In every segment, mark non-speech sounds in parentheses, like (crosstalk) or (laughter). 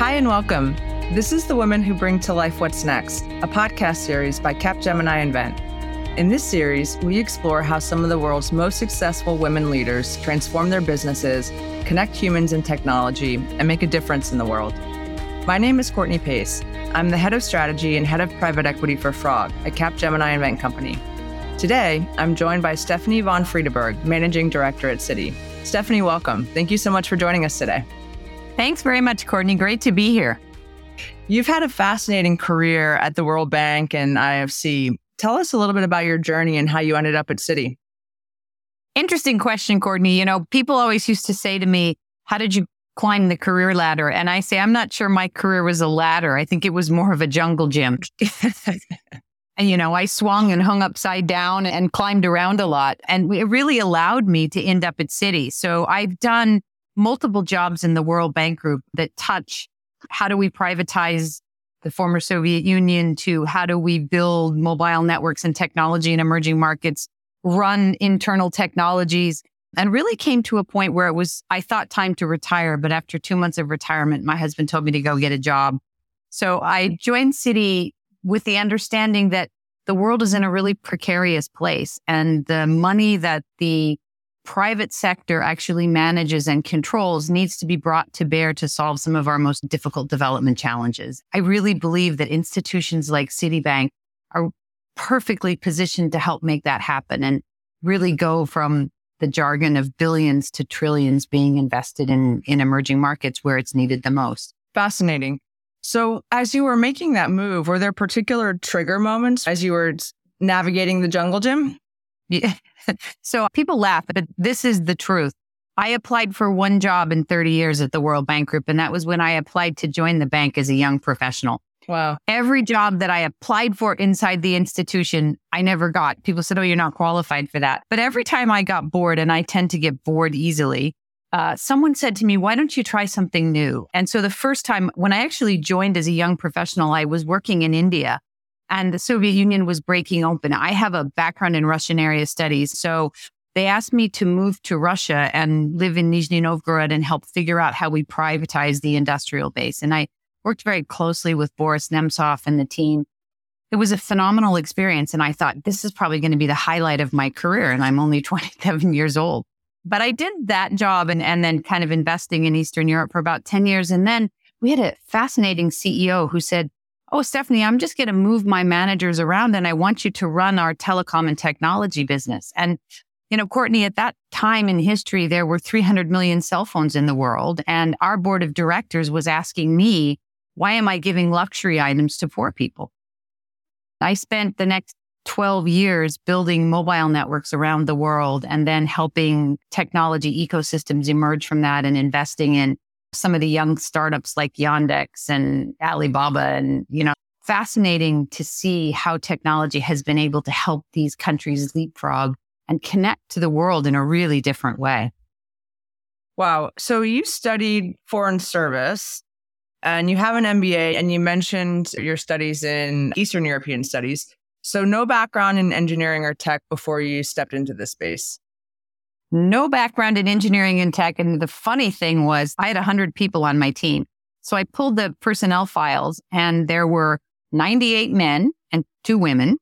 Hi, and welcome. This is The Women Who Bring to Life What's Next, a podcast series by Capgemini Invent. In this series, we explore how some of the world's most successful women leaders transform their businesses, connect humans and technology, and make a difference in the world. My name is Courtney Pace. I'm the head of strategy and head of private equity for Frog, a Capgemini Invent company. Today, I'm joined by Stephanie von Friedeburg, managing director at Citi. Stephanie, welcome. Thank you so much for joining us today. Thanks very much, Courtney. Great to be here. You've had a fascinating career at the World Bank and IFC. Tell us a little bit about your journey and how you ended up at Citi. Interesting question, Courtney. You know, people always used to say to me, How did you climb the career ladder? And I say, I'm not sure my career was a ladder. I think it was more of a jungle gym. (laughs) and, you know, I swung and hung upside down and climbed around a lot. And it really allowed me to end up at Citi. So I've done multiple jobs in the World Bank Group that touch how do we privatize the former Soviet Union to how do we build mobile networks and technology in emerging markets, run internal technologies, and really came to a point where it was, I thought time to retire. But after two months of retirement, my husband told me to go get a job. So I joined Citi with the understanding that the world is in a really precarious place and the money that the private sector actually manages and controls needs to be brought to bear to solve some of our most difficult development challenges. I really believe that institutions like Citibank are perfectly positioned to help make that happen and really go from the jargon of billions to trillions being invested in, in emerging markets where it's needed the most. Fascinating. So, as you were making that move, were there particular trigger moments as you were navigating the jungle gym? Yeah. (laughs) so people laugh, but this is the truth. I applied for one job in 30 years at the World Bank Group, and that was when I applied to join the bank as a young professional. Wow. Every job that I applied for inside the institution, I never got. People said, Oh, you're not qualified for that. But every time I got bored, and I tend to get bored easily, uh, someone said to me, Why don't you try something new? And so the first time when I actually joined as a young professional, I was working in India and the Soviet Union was breaking open. I have a background in Russian area studies. So they asked me to move to Russia and live in Nizhny Novgorod and help figure out how we privatize the industrial base. And I worked very closely with Boris Nemtsov and the team. It was a phenomenal experience. And I thought this is probably going to be the highlight of my career. And I'm only (laughs) 27 years old. But I did that job and, and then kind of investing in Eastern Europe for about 10 years. And then we had a fascinating CEO who said, Oh, Stephanie, I'm just going to move my managers around and I want you to run our telecom and technology business. And, you know, Courtney, at that time in history, there were 300 million cell phones in the world. And our board of directors was asking me, why am I giving luxury items to poor people? I spent the next 12 years building mobile networks around the world and then helping technology ecosystems emerge from that and investing in some of the young startups like Yandex and Alibaba and, you know, fascinating to see how technology has been able to help these countries leapfrog and connect to the world in a really different way. Wow. So you studied foreign service and you have an MBA and you mentioned your studies in Eastern European studies. So no background in engineering or tech before you stepped into this space no background in engineering and tech. And the funny thing was, I had 100 people on my team. So I pulled the personnel files, and there were 98 men and two women,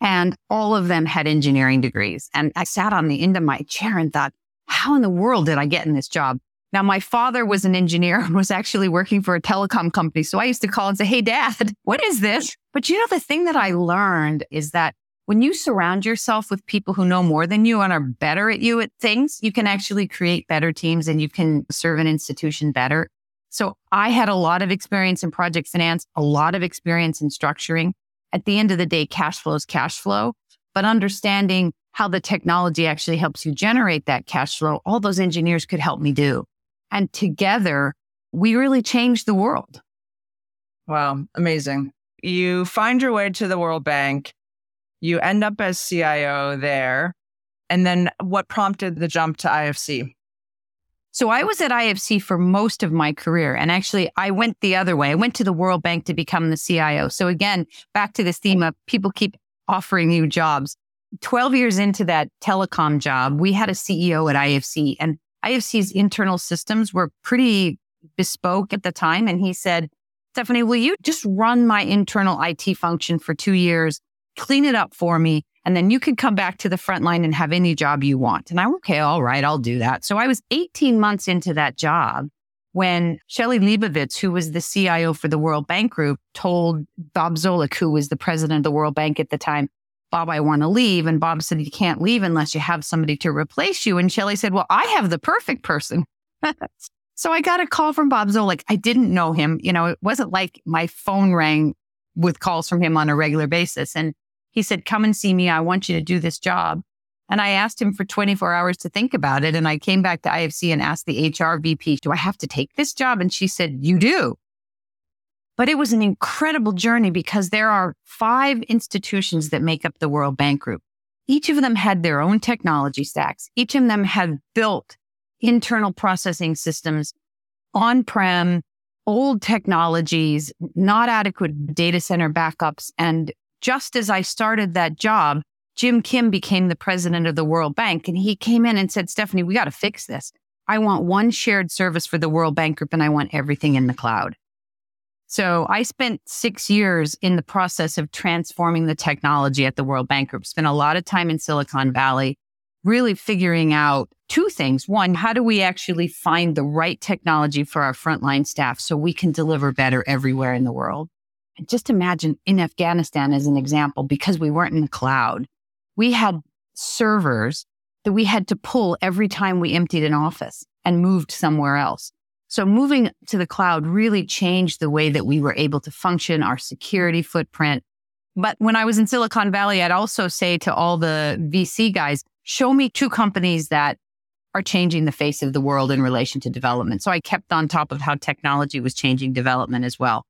and all of them had engineering degrees. And I sat on the end of my chair and thought, how in the world did I get in this job? Now, my father was an engineer and (laughs) was actually working for a telecom company. So I used to call and say, Hey, dad, (laughs) what is this? But you know, the thing that I learned is that when you surround yourself with people who know more than you and are better at you at things, you can actually create better teams and you can serve an institution better. So I had a lot of experience in project finance, a lot of experience in structuring. At the end of the day, cash flow is cash flow, but understanding how the technology actually helps you generate that cash flow, all those engineers could help me do. And together, we really changed the world. Wow, amazing. You find your way to the World Bank you end up as CIO there. And then what prompted the jump to IFC? So I was at IFC for most of my career. And actually, I went the other way. I went to the World Bank to become the CIO. So again, back to this theme of people keep offering you jobs. 12 years into that telecom job, we had a CEO at IFC and IFC's internal systems were pretty bespoke at the time. And he said, Stephanie, will you just run my internal IT function for two years, clean it up for me, and then you can come back to the front line and have any job you want. And I'm okay, all right, I'll do that. So I was 18 months into that job when Shelley Leibowitz, who was the CIO for the World Bank Group, told Bob Zoellick, who was the president of the World Bank at the time, Bob, I want to leave. And Bob said, You can't leave unless you have somebody to replace you. And Shelley said, Well, I have the perfect person. (laughs) so I got a call from Bob Zoellick. I didn't know him. You know, it wasn't like my phone rang with calls from him on a regular basis. And he said, Come and see me. I want you to do this job. And I asked him for 24 hours to think about it. And I came back to IFC and asked the HR VP, Do I have to take this job? And she said, You do. But it was an incredible journey because there are five institutions that make up the World Bank Group. Each of them had their own technology stacks. Each of them had built internal processing systems on prem, old technologies, not adequate data center backups. And just as I started that job, Jim Kim became the president of the World Bank and he came in and said, Stephanie, we got to fix this. I want one shared service for the World Bank Group and I want everything in the cloud. So I spent six years in the process of transforming the technology at the World Bank Group, spent a lot of time in Silicon Valley, really figuring out two things. One, how do we actually find the right technology for our frontline staff so we can deliver better everywhere in the world? Just imagine in Afghanistan as an example, because we weren't in the cloud, we had servers that we had to pull every time we emptied an office and moved somewhere else. So moving to the cloud really changed the way that we were able to function, our security footprint. But when I was in Silicon Valley, I'd also say to all the VC guys, show me two companies that are changing the face of the world in relation to development. So I kept on top of how technology was changing development as well.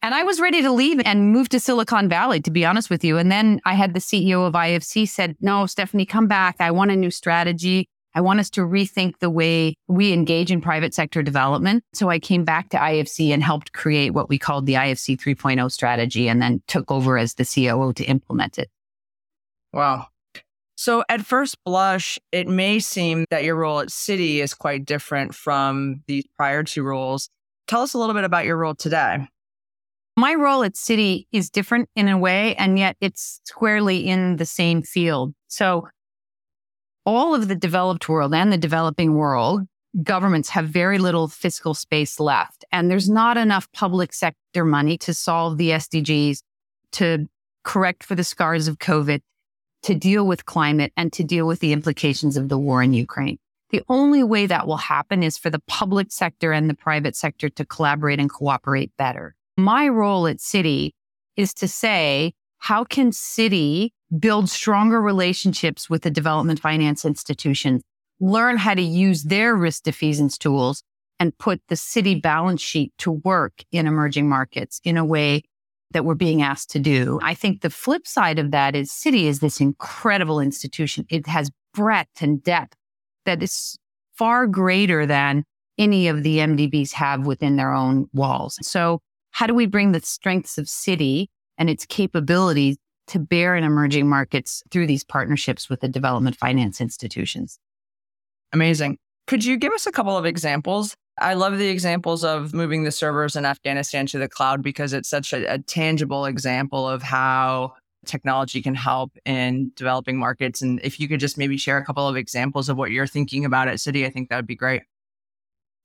And I was ready to leave and move to Silicon Valley, to be honest with you. And then I had the CEO of IFC said, no, Stephanie, come back. I want a new strategy. I want us to rethink the way we engage in private sector development. So I came back to IFC and helped create what we called the IFC 3.0 strategy and then took over as the COO to implement it. Wow. So at first blush, it may seem that your role at Citi is quite different from these prior two roles. Tell us a little bit about your role today. My role at Citi is different in a way, and yet it's squarely in the same field. So all of the developed world and the developing world, governments have very little fiscal space left. And there's not enough public sector money to solve the SDGs, to correct for the scars of COVID, to deal with climate, and to deal with the implications of the war in Ukraine. The only way that will happen is for the public sector and the private sector to collaborate and cooperate better. My role at Citi is to say, how can Citi build stronger relationships with the development finance institutions, learn how to use their risk defeasance tools and put the Citi balance sheet to work in emerging markets in a way that we're being asked to do. I think the flip side of that is Citi is this incredible institution. It has breadth and depth that is far greater than any of the MDBs have within their own walls. So how do we bring the strengths of Citi and its capabilities to bear in emerging markets through these partnerships with the development finance institutions. Amazing. Could you give us a couple of examples? I love the examples of moving the servers in Afghanistan to the cloud because it's such a, a tangible example of how technology can help in developing markets. And if you could just maybe share a couple of examples of what you're thinking about at Citi, I think that would be great.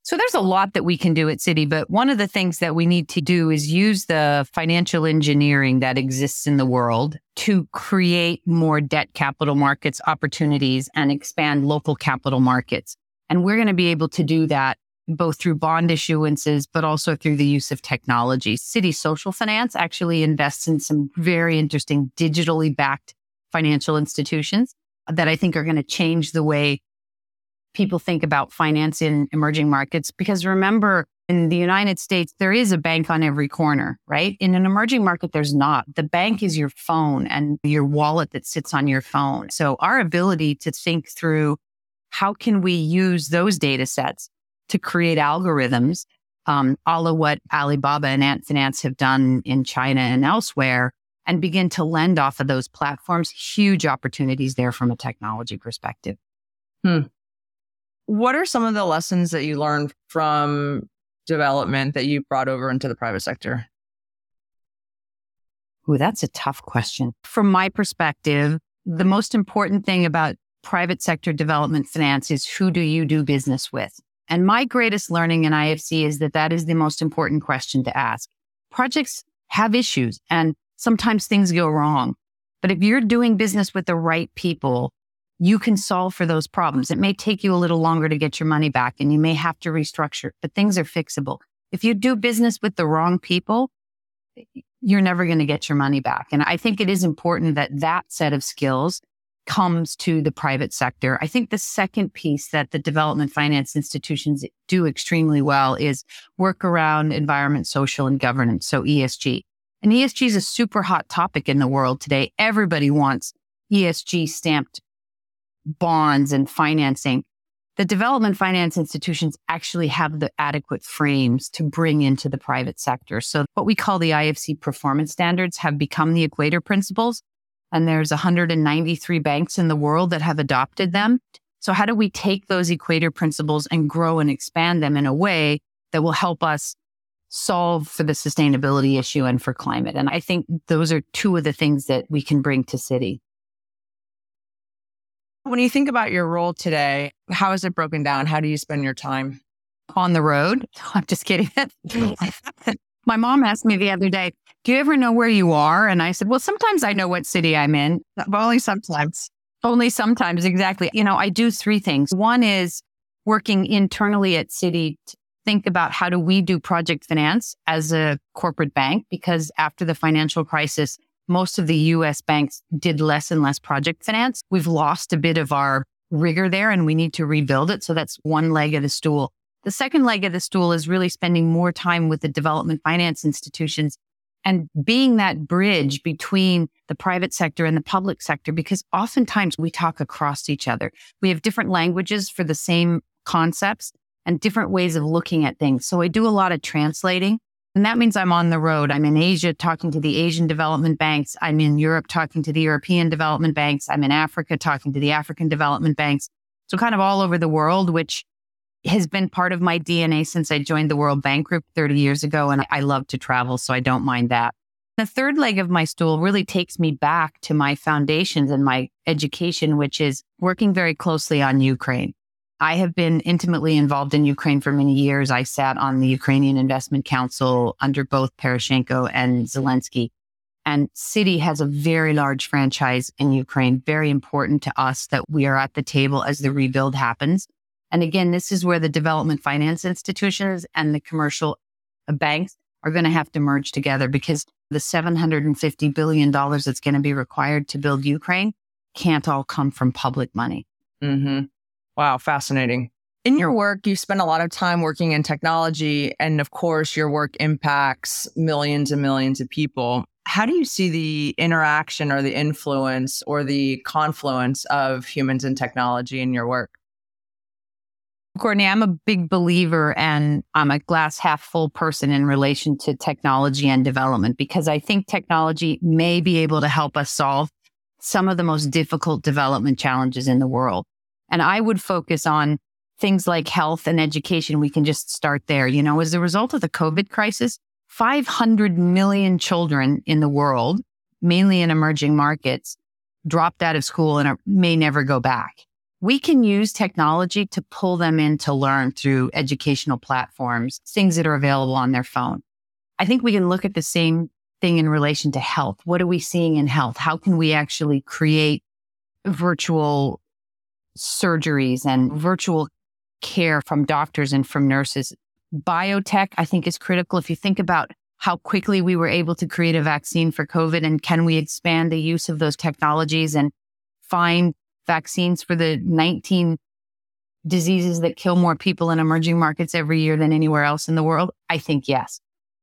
So there's a lot that we can do at Citi, but one of the things that we need to do is use the financial engineering that exists in the world to create more debt capital markets opportunities and expand local capital markets. And we're going to be able to do that both through bond issuances, but also through the use of technology. Citi Social Finance actually invests in some very interesting digitally backed financial institutions that I think are going to change the way people think about finance in emerging markets. Because remember, in the United States, there is a bank on every corner, right? In an emerging market, there's not. The bank is your phone and your wallet that sits on your phone. So our ability to think through how can we use those data sets to create algorithms, um, a la what Alibaba and Ant Finance have done in China and elsewhere, and begin to lend off of those platforms. Huge opportunities there from a technology perspective. Hmm. What are some of the lessons that you learned from development that you brought over into the private sector? Ooh, that's a tough question. From my perspective, the most important thing about private sector development finance is who do you do business with? And my greatest learning in IFC is that that is the most important question to ask. Projects have issues and sometimes things go wrong. But if you're doing business with the right people, you can solve for those problems. It may take you a little longer to get your money back and you may have to restructure, but things are fixable. If you do business with the wrong people, you're never going to get your money back. And I think it is important that that set of skills comes to the private sector. I think the second piece that the development finance institutions do extremely well is work around environment, social, and governance. So ESG. And ESG is a super hot topic in the world today. Everybody wants ESG stamped bonds and financing the development finance institutions actually have the adequate frames to bring into the private sector. So what we call the IFC performance standards have become the equator principles. And there's 193 banks in the world that have adopted them. So how do we take those equator principles and grow and expand them in a way that will help us solve for the sustainability issue and for climate? And I think those are two of the things that we can bring to Citi. When you think about your role today, how is it broken down? How do you spend your time? On the road? (laughs) I'm just kidding. (laughs) My mom asked me the other day, Do you ever know where you are? And I said, Well, sometimes I know what city I'm in, but only sometimes. Only sometimes, exactly. You know, I do three things. One is working internally at Citi to think about how do we do project finance as a corporate bank? Because after the financial crisis, most of the US banks did less and less project finance. We've lost a bit of our rigor there and we need to rebuild it. So that's one leg of the stool. The second leg of the stool is really spending more time with the development finance institutions and being that bridge between the private sector and the public sector, because oftentimes we talk across each other. We have different languages for the same concepts and different ways of looking at things. So I do a lot of translating and that means I'm on the road. I'm in Asia talking to the Asian development banks. I'm in Europe talking to the European development banks. I'm in Africa talking to the African development banks. So kind of all over the world, which has been part of my DNA since I joined the World Bank Group 30 years ago. And I love to travel, so I don't mind that. The third leg of my stool really takes me back to my foundations and my education, which is working very closely on Ukraine. I have been intimately involved in Ukraine for many years. I sat on the Ukrainian Investment Council under both Poroshenko and Zelensky. And Citi has a very large franchise in Ukraine, very important to us that we are at the table as the rebuild happens. And again, this is where the development finance institutions and the commercial banks are going to have to merge together because the $750 billion that's going to be required to build Ukraine can't all come from public money. Mm-hmm. Wow, fascinating. In your work, you spend a lot of time working in technology. And of course, your work impacts millions and millions of people. How do you see the interaction or the influence or the confluence of humans and technology in your work? Courtney, I'm a big believer and I'm a glass half full person in relation to technology and development because I think technology may be able to help us solve some of the most difficult development challenges in the world. And I would focus on things like health and education. We can just start there. You know, as a result of the COVID crisis, 500 million children in the world, mainly in emerging markets, dropped out of school and are, may never go back. We can use technology to pull them in to learn through educational platforms, things that are available on their phone. I think we can look at the same thing in relation to health. What are we seeing in health? How can we actually create virtual surgeries and virtual care from doctors and from nurses. Biotech, I think, is critical. If you think about how quickly we were able to create a vaccine for COVID and can we expand the use of those technologies and find vaccines for the 19 diseases that kill more people in emerging markets every year than anywhere else in the world? I think yes.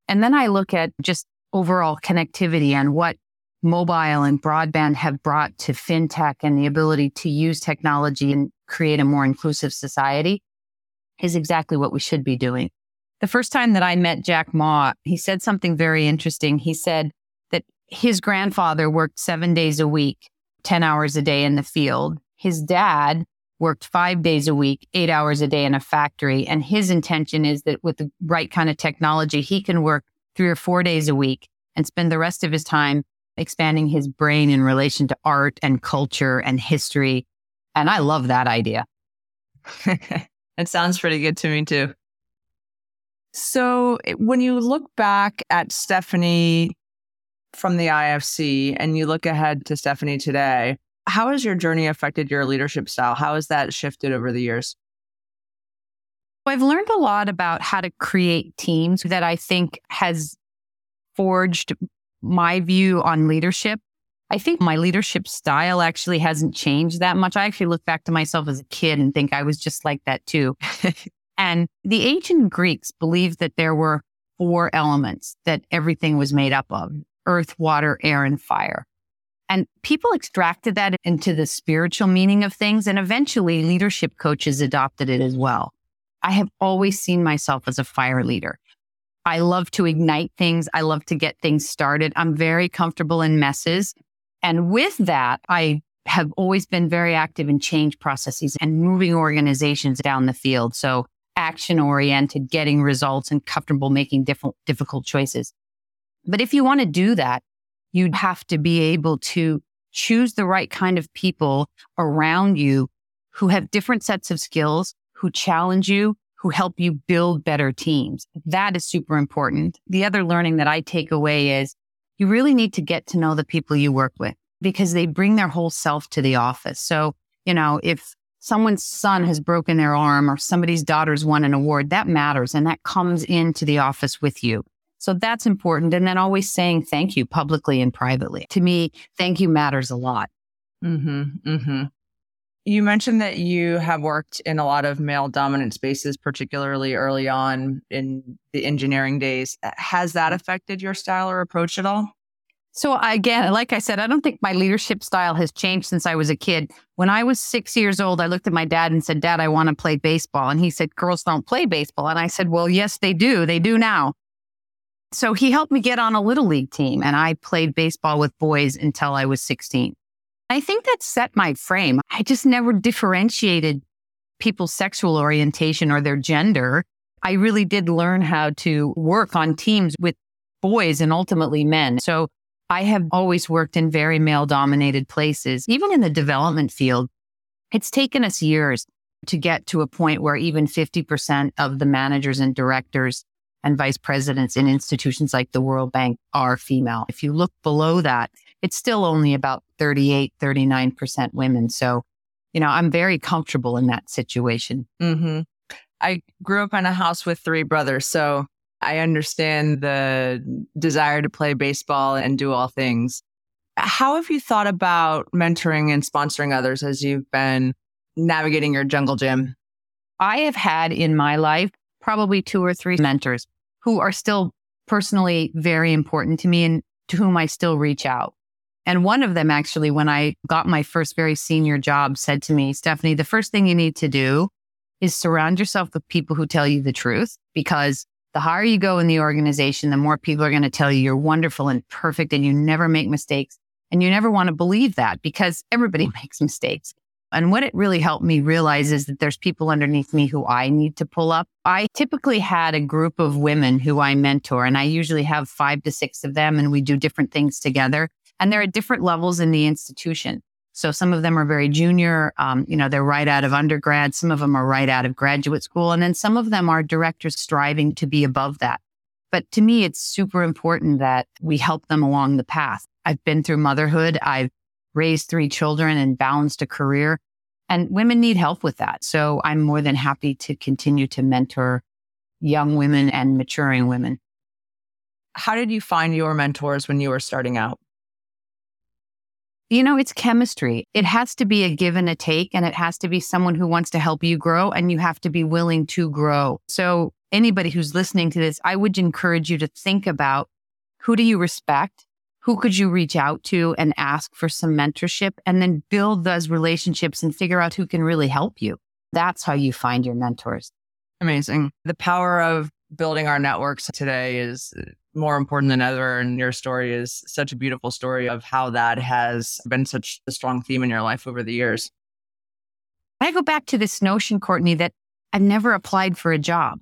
And then I look at just overall connectivity and what mobile and broadband have brought to fintech and the ability to use technology and create a more inclusive society is exactly what we should be doing. The first time that I met Jack Ma, he said something very interesting. He said that his grandfather worked seven days a week, 10 hours a day in the field. His dad worked five days a week, eight hours a day in a factory. And his intention is that with the right kind of technology, he can work three or four days a week and spend the rest of his time expanding his brain in relation to art and culture and history. And I love that idea. (laughs) it sounds pretty good to me, too. So, when you look back at Stephanie from the IFC and you look ahead to Stephanie today, how has your journey affected your leadership style? How has that shifted over the years? I've learned a lot about how to create teams that I think has forged my view on leadership. I think my leadership style actually hasn't changed that much. I actually look back to myself as a kid and think I was just like that too. (laughs) and the ancient Greeks believed that there were four elements that everything was made up of earth, water, air, and fire. And people extracted that into the spiritual meaning of things. And eventually leadership coaches adopted it as well. I have always seen myself as a fire leader. I love to ignite things. I love to get things started. I'm very comfortable in messes. And with that, I have always been very active in change processes and moving organizations down the field. So action oriented, getting results and comfortable making different, difficult choices. But if you want to do that, you'd have to be able to choose the right kind of people around you who have different sets of skills, who challenge you, who help you build better teams. That is super important. The other learning that I take away is you really need to get to know the people you work with because they bring their whole self to the office. So, you know, if someone's son has broken their arm or somebody's daughter's won an award, that matters and that comes into the office with you. So that's important. And then always saying thank you publicly and privately. To me, thank you matters a lot. Mm-hmm, mm-hmm. You mentioned that you have worked in a lot of male dominant spaces, particularly early on in the engineering days. Uh, has that mm-hmm. affected your style or approach at all? So again, like I said, I don't think my leadership style has changed since I was a kid. When I was six years old, I looked at my dad and said, Dad, I want to play baseball. And he said, Girls don't play baseball. And I said, Well, yes, they do. They do now. So he helped me get on a little league team and I played baseball with boys until I was 16. I think that set my frame. I just never differentiated people's sexual orientation or their gender. I really did learn how to work on teams with boys and ultimately men. So I have always worked in very male dominated places, even in the development field. It's taken us years to get to a point where even 50% of the managers and directors and vice presidents in institutions like the World Bank are female. If you look below that, it's still only about 38, 39% women. So, you know, I'm very comfortable in that situation. Mm-hmm. I grew up in a house with three brothers. So I understand the desire to play baseball and do all things. How have you thought about mentoring and sponsoring others as you've been navigating your jungle gym? I have had in my life probably two or three mentors who are still personally very important to me and to whom I still reach out. And one of them actually, when I got my first very senior job, said to me, Stephanie, the first thing you need to do is surround yourself with people who tell you the truth because the higher you go in the organization, the more people are going to tell you you're wonderful and perfect and you never make mistakes. And you never want to believe that because everybody (laughs) makes mistakes. And what it really helped me realize is that there's people underneath me who I need to pull up. I typically had a group of women who I mentor, and I usually have five to six of them, and we do different things together. And there are different levels in the institution. So some of them are very junior, um, you know, they're right out of undergrad. Some of them are right out of graduate school. And then some of them are directors striving to be above that. But to me, it's super important that we help them along the path. I've been through motherhood. I've raised three children and balanced a career. And women need help with that. So I'm more than happy to continue to mentor young women and maturing women. How did you find your mentors when you were starting out? You know, it's chemistry. It has to be a give and a take, and it has to be someone who wants to help you grow, and you have to be willing to grow. So, anybody who's listening to this, I would encourage you to think about who do you respect? who could you reach out to and ask for some mentorship and then build those relationships and figure out who can really help you. That's how you find your mentors. Amazing. The power of building our networks today is more important than ever. And your story is such a beautiful story of how that has been such a strong theme in your life over the years. I go back to this notion, Courtney, that I've never applied for a job.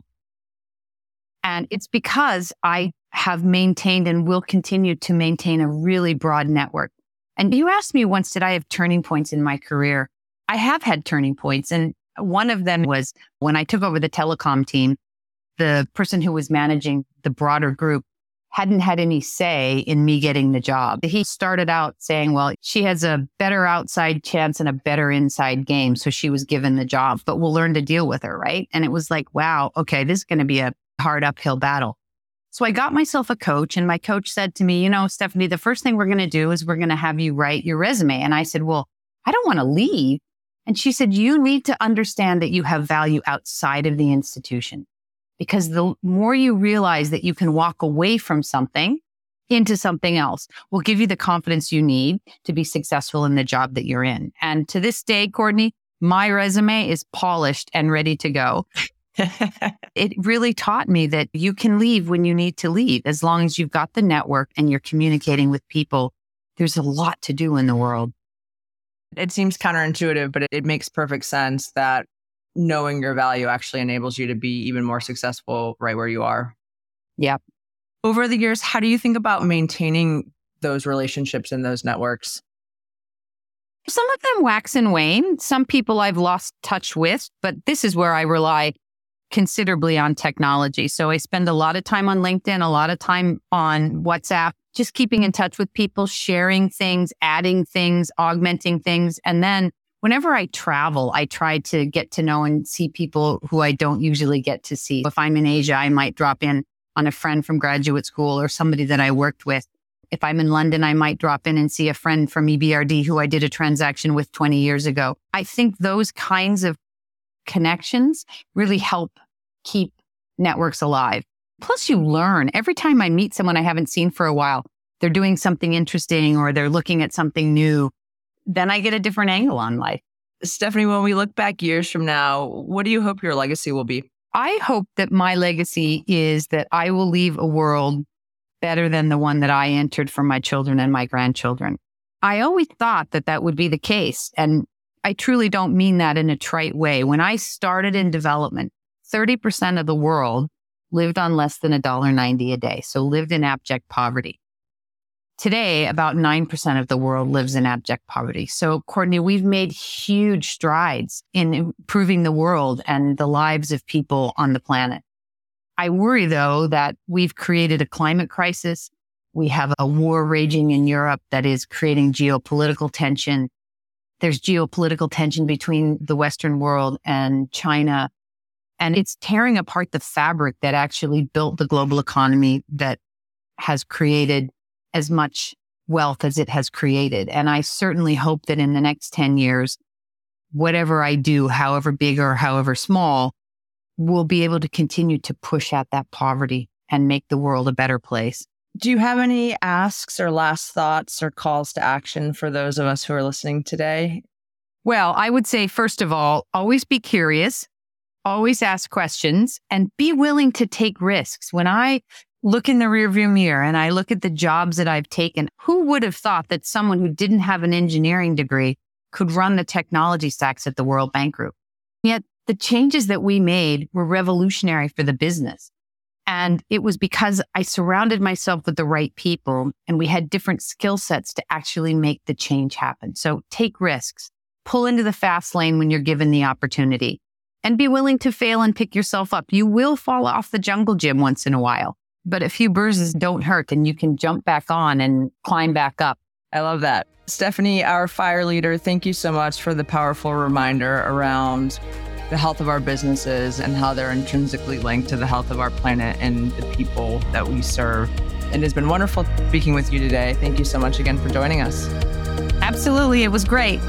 And it's because I have maintained and will continue to maintain a really broad network. And you asked me once, did I have turning points in my career? I have had turning points. And one of them was when I took over the telecom team, the person who was managing the broader group hadn't had any say in me getting the job. He started out saying, well, she has a better outside chance and a better inside game. So she was given the job, but we'll learn to deal with her. Right. And it was like, wow, okay, this is going to be a hard uphill battle. So I got myself a coach and my coach said to me, you know, Stephanie, the first thing we're going to do is we're going to have you write your resume. And I said, well, I don't want to leave. And she said, you need to understand that you have value outside of the institution because the more you realize that you can walk away from something into something else will give you the confidence you need to be successful in the job that you're in. And to this day, Courtney, my resume is polished and ready to go. (laughs) it really taught me that you can leave when you need to leave as long as you've got the network and you're communicating with people. There's a lot to do in the world. It seems counterintuitive, but it, makes perfect sense that knowing your value actually enables you to be even more successful right where you are. Yeah. Over the years, how do you think about maintaining those relationships and those networks? Some of them wax and wane. Some people I've lost touch with, but this is where I rely considerably on technology. So I spend a lot of time on LinkedIn, a lot of time on WhatsApp, just keeping in touch with people, sharing things, adding things, augmenting things. And then whenever I travel, I try to get to know and see people who I don't usually get to see. If I'm in Asia, I might drop in on a friend from graduate school or somebody that I worked with. If I'm in London, I might drop in and see a friend from EBRD who I did a transaction with 20 years ago. I think those kinds of connections really help keep networks alive. Plus, you learn every time I meet someone I haven't seen for a while, they're doing something interesting or they're looking at something new. Then I get a different angle on life. Stephanie, when we look back years from now, what do you hope your legacy will be? I hope that my legacy is that I will leave a world better than the one that I entered for my children and my grandchildren. I always thought that that would be the case. And I truly don't mean that in a trite way. When I started in development, 30% of the world lived on less than $1.90 a day, so lived in abject poverty. Today, about 9% of the world lives in abject poverty. So, Courtney, we've made huge strides in improving the world and the lives of people on the planet. I worry, though, that we've created a climate crisis. We have a war raging in Europe that is creating geopolitical tension. There's geopolitical tension between the Western world and China and it's tearing apart the fabric that actually built the global economy that has created as much wealth as it has created. And I certainly hope that in the next 10 years, whatever I do, however big or however small, will be able to continue to push out that poverty and make the world a better place. Do you have any asks or last thoughts or calls to action for those of us who are listening today? Well, I would say, first of all, always be curious always ask questions and be willing to take risks. When I look in the rearview mirror and I look at the jobs that I've taken, who would have thought that someone who didn't have an engineering degree could run the technology stacks at the World Bank Group? Yet the changes that we made were revolutionary for the business. And it was because I surrounded myself with the right people and we had different skill sets to actually make the change happen. So take risks, pull into the fast lane when you're given the opportunity and be willing to fail and pick yourself up. You will fall off the jungle gym once in a while, but a few bruises don't hurt and you can jump back on and climb back up. I love that. Stephanie, our fire leader, thank you so much for the powerful reminder around the health of our businesses and how they're intrinsically linked to the health of our planet and the people that we serve. And It has been wonderful speaking with you today. Thank you so much again for joining us. Absolutely. It was great.